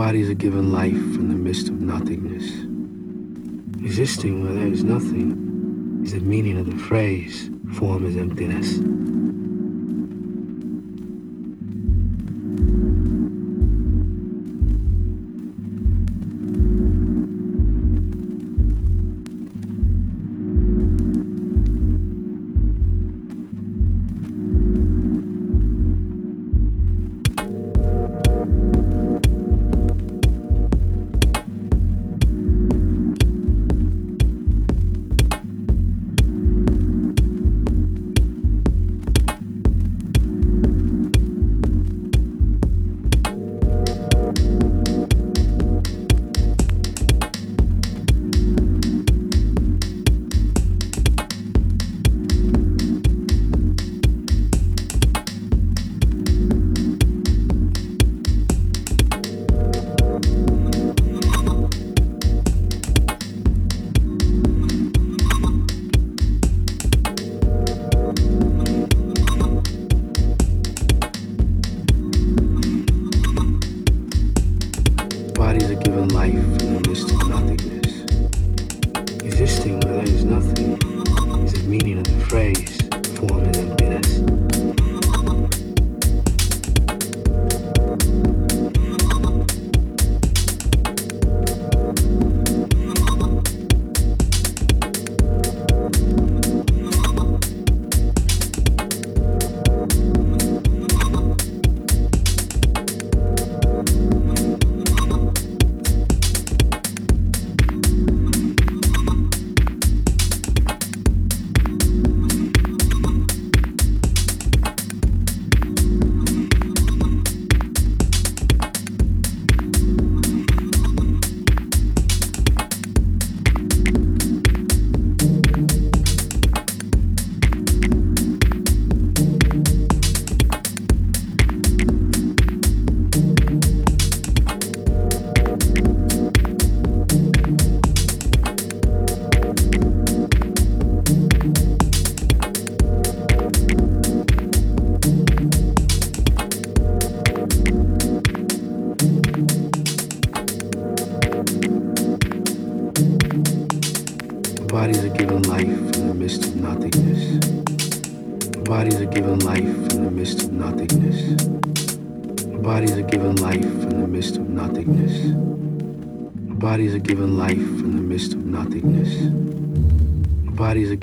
bodies are given life in the midst of nothingness. Existing where there is nothing is the meaning of the phrase, form is emptiness.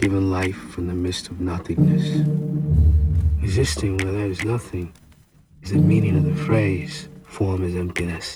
Given life from the midst of nothingness. Existing where there is nothing is the meaning of the phrase, form is emptiness.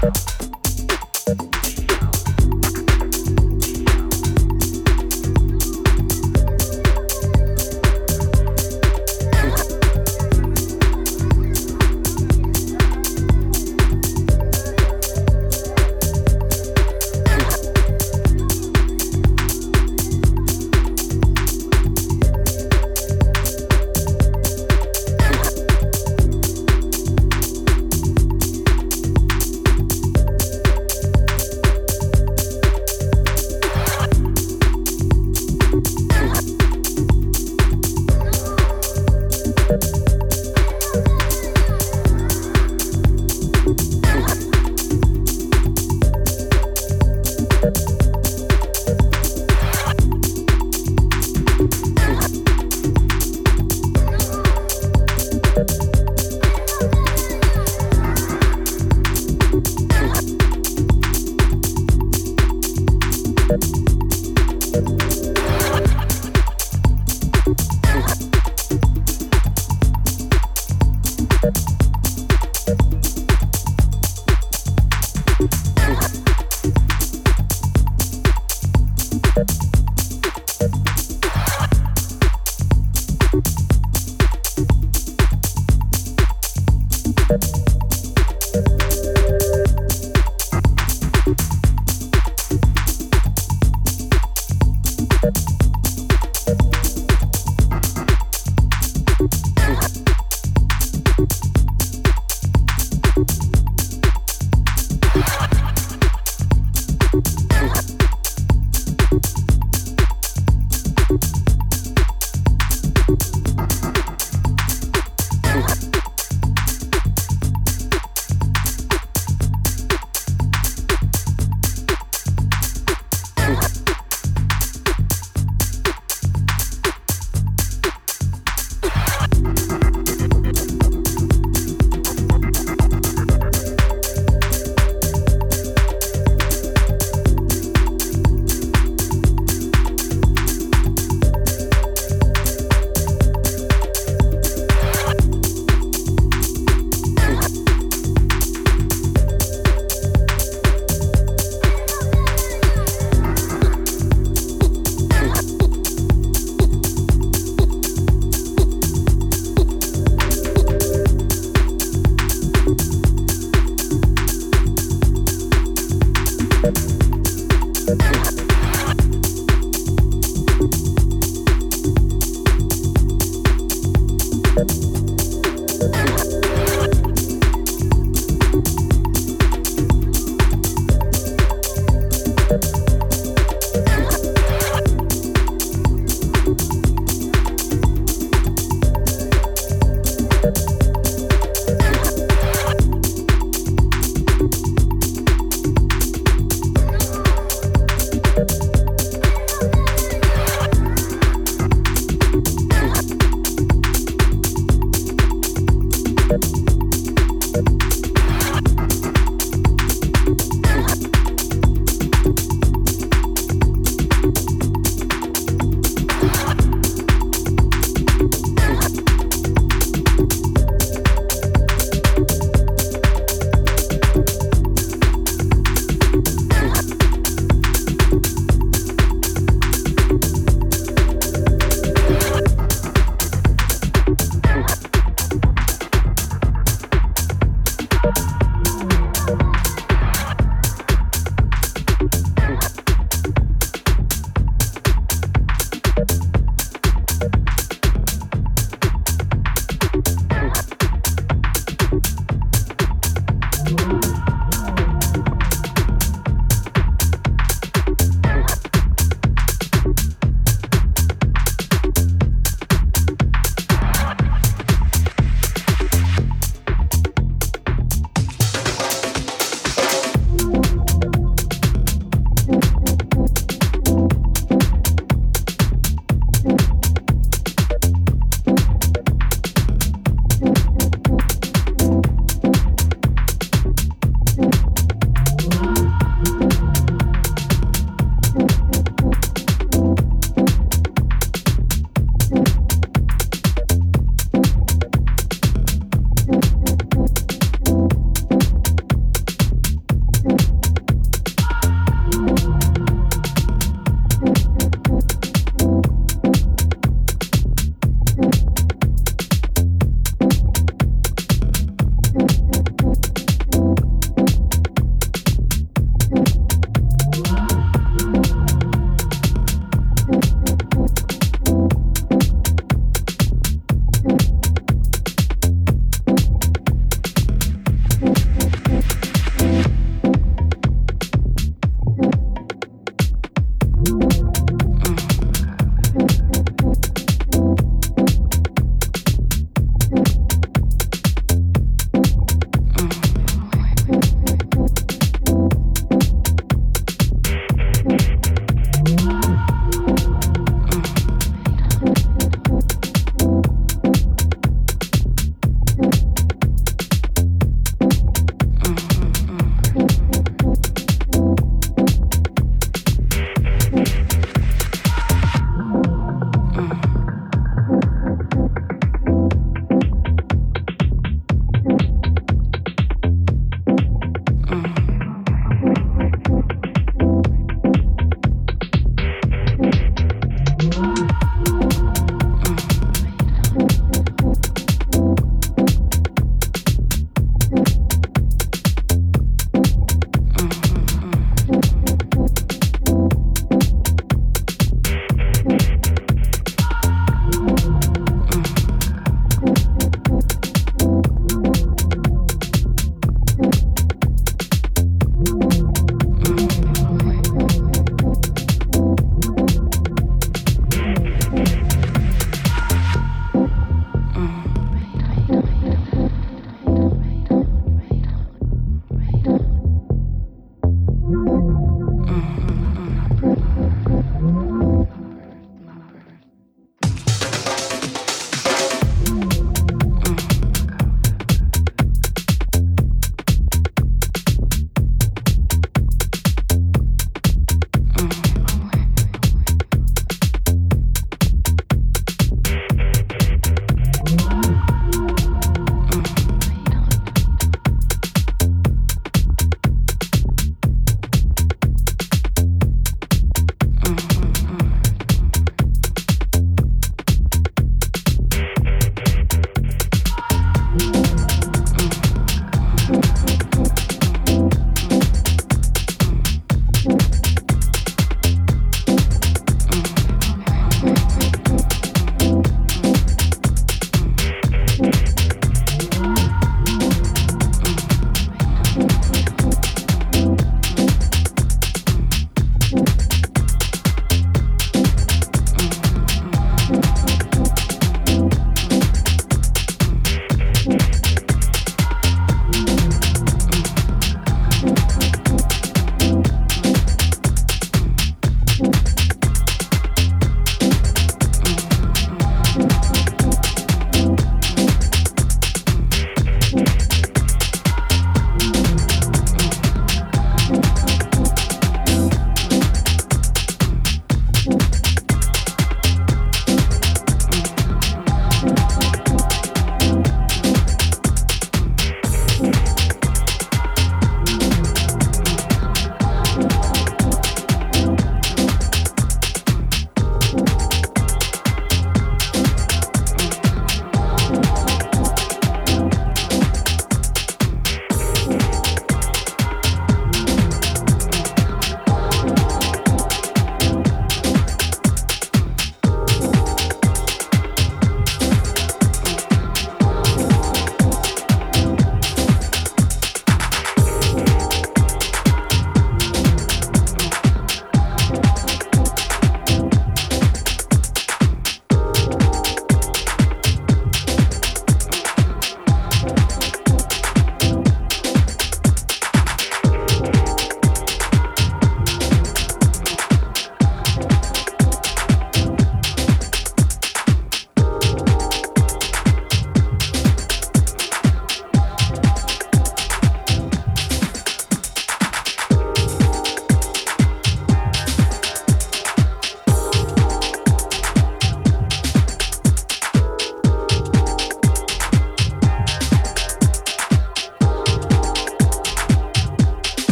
Bye.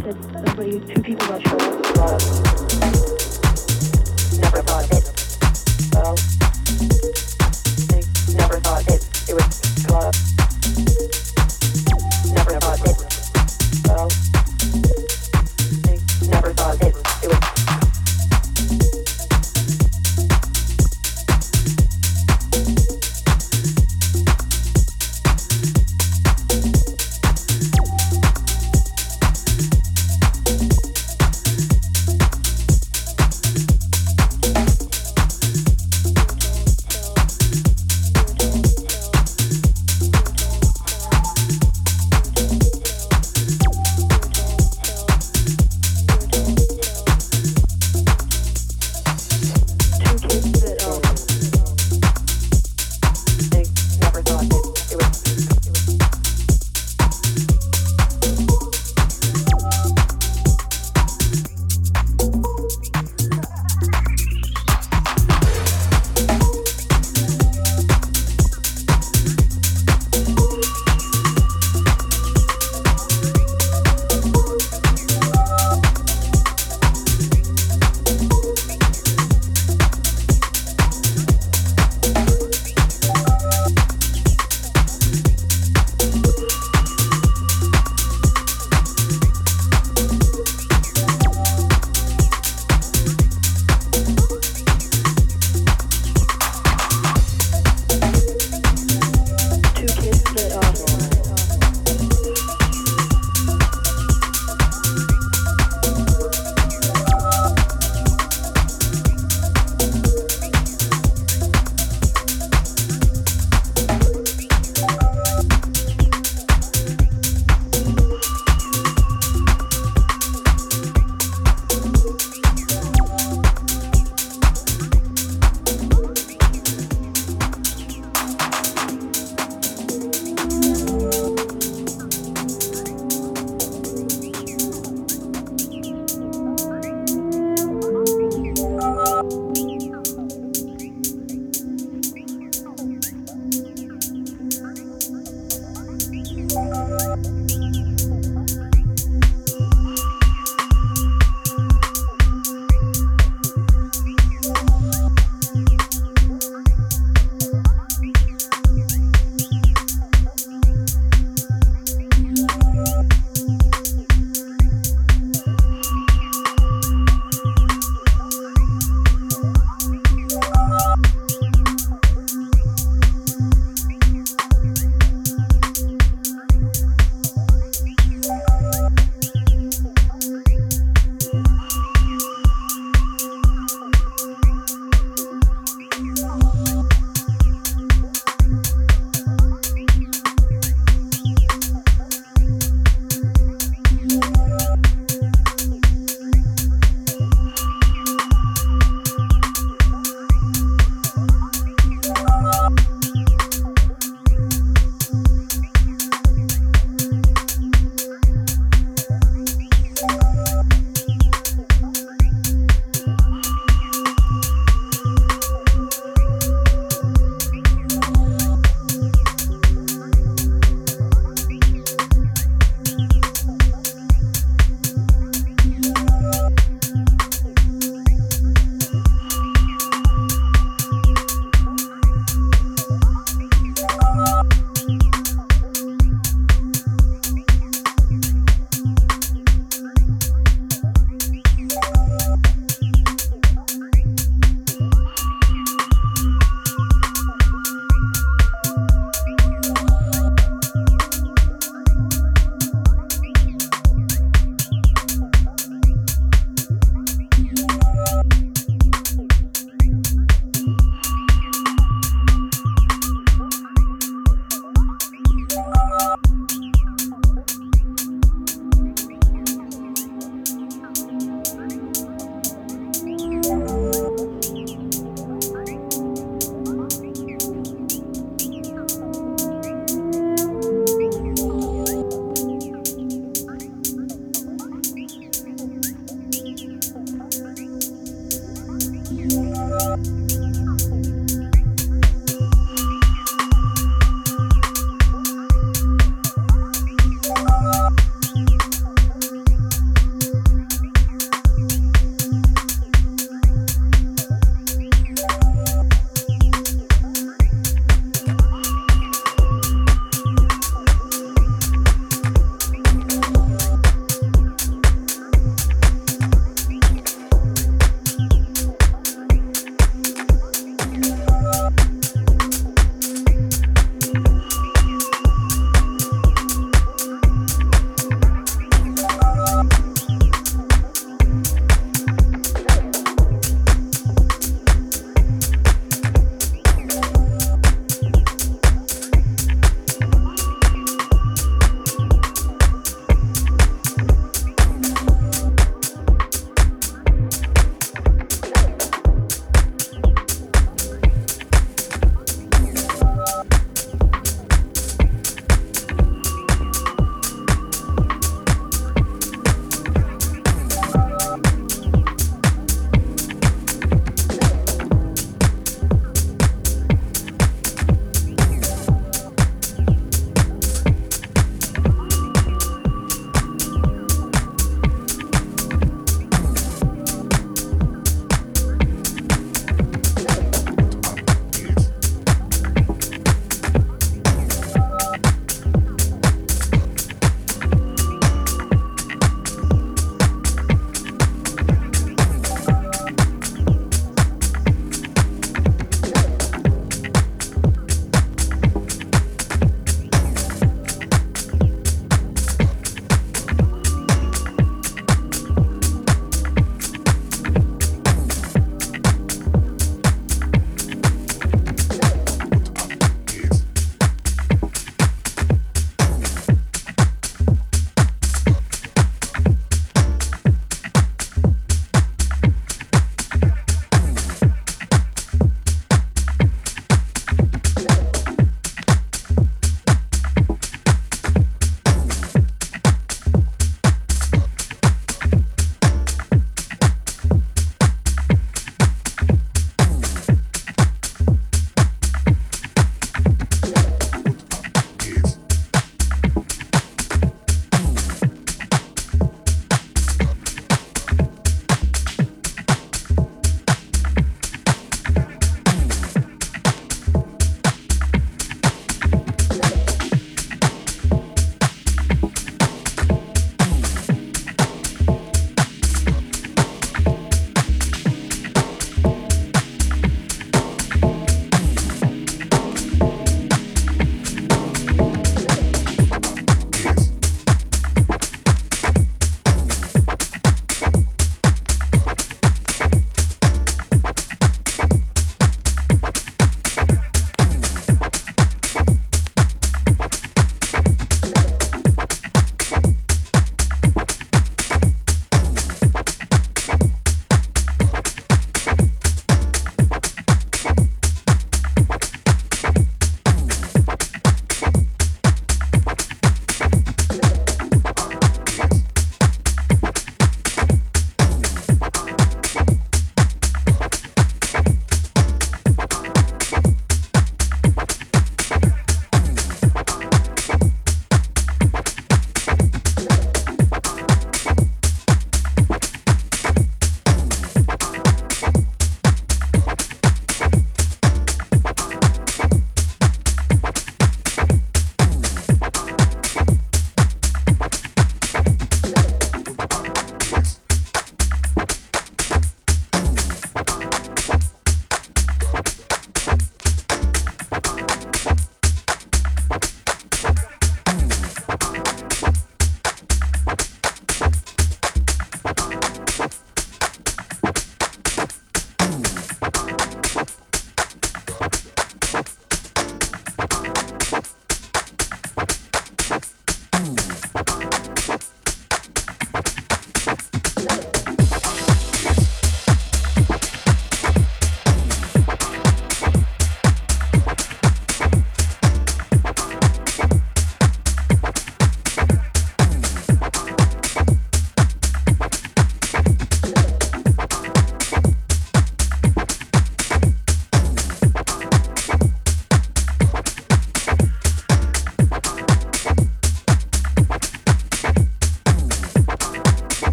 said, were you two people that showed up? Never thought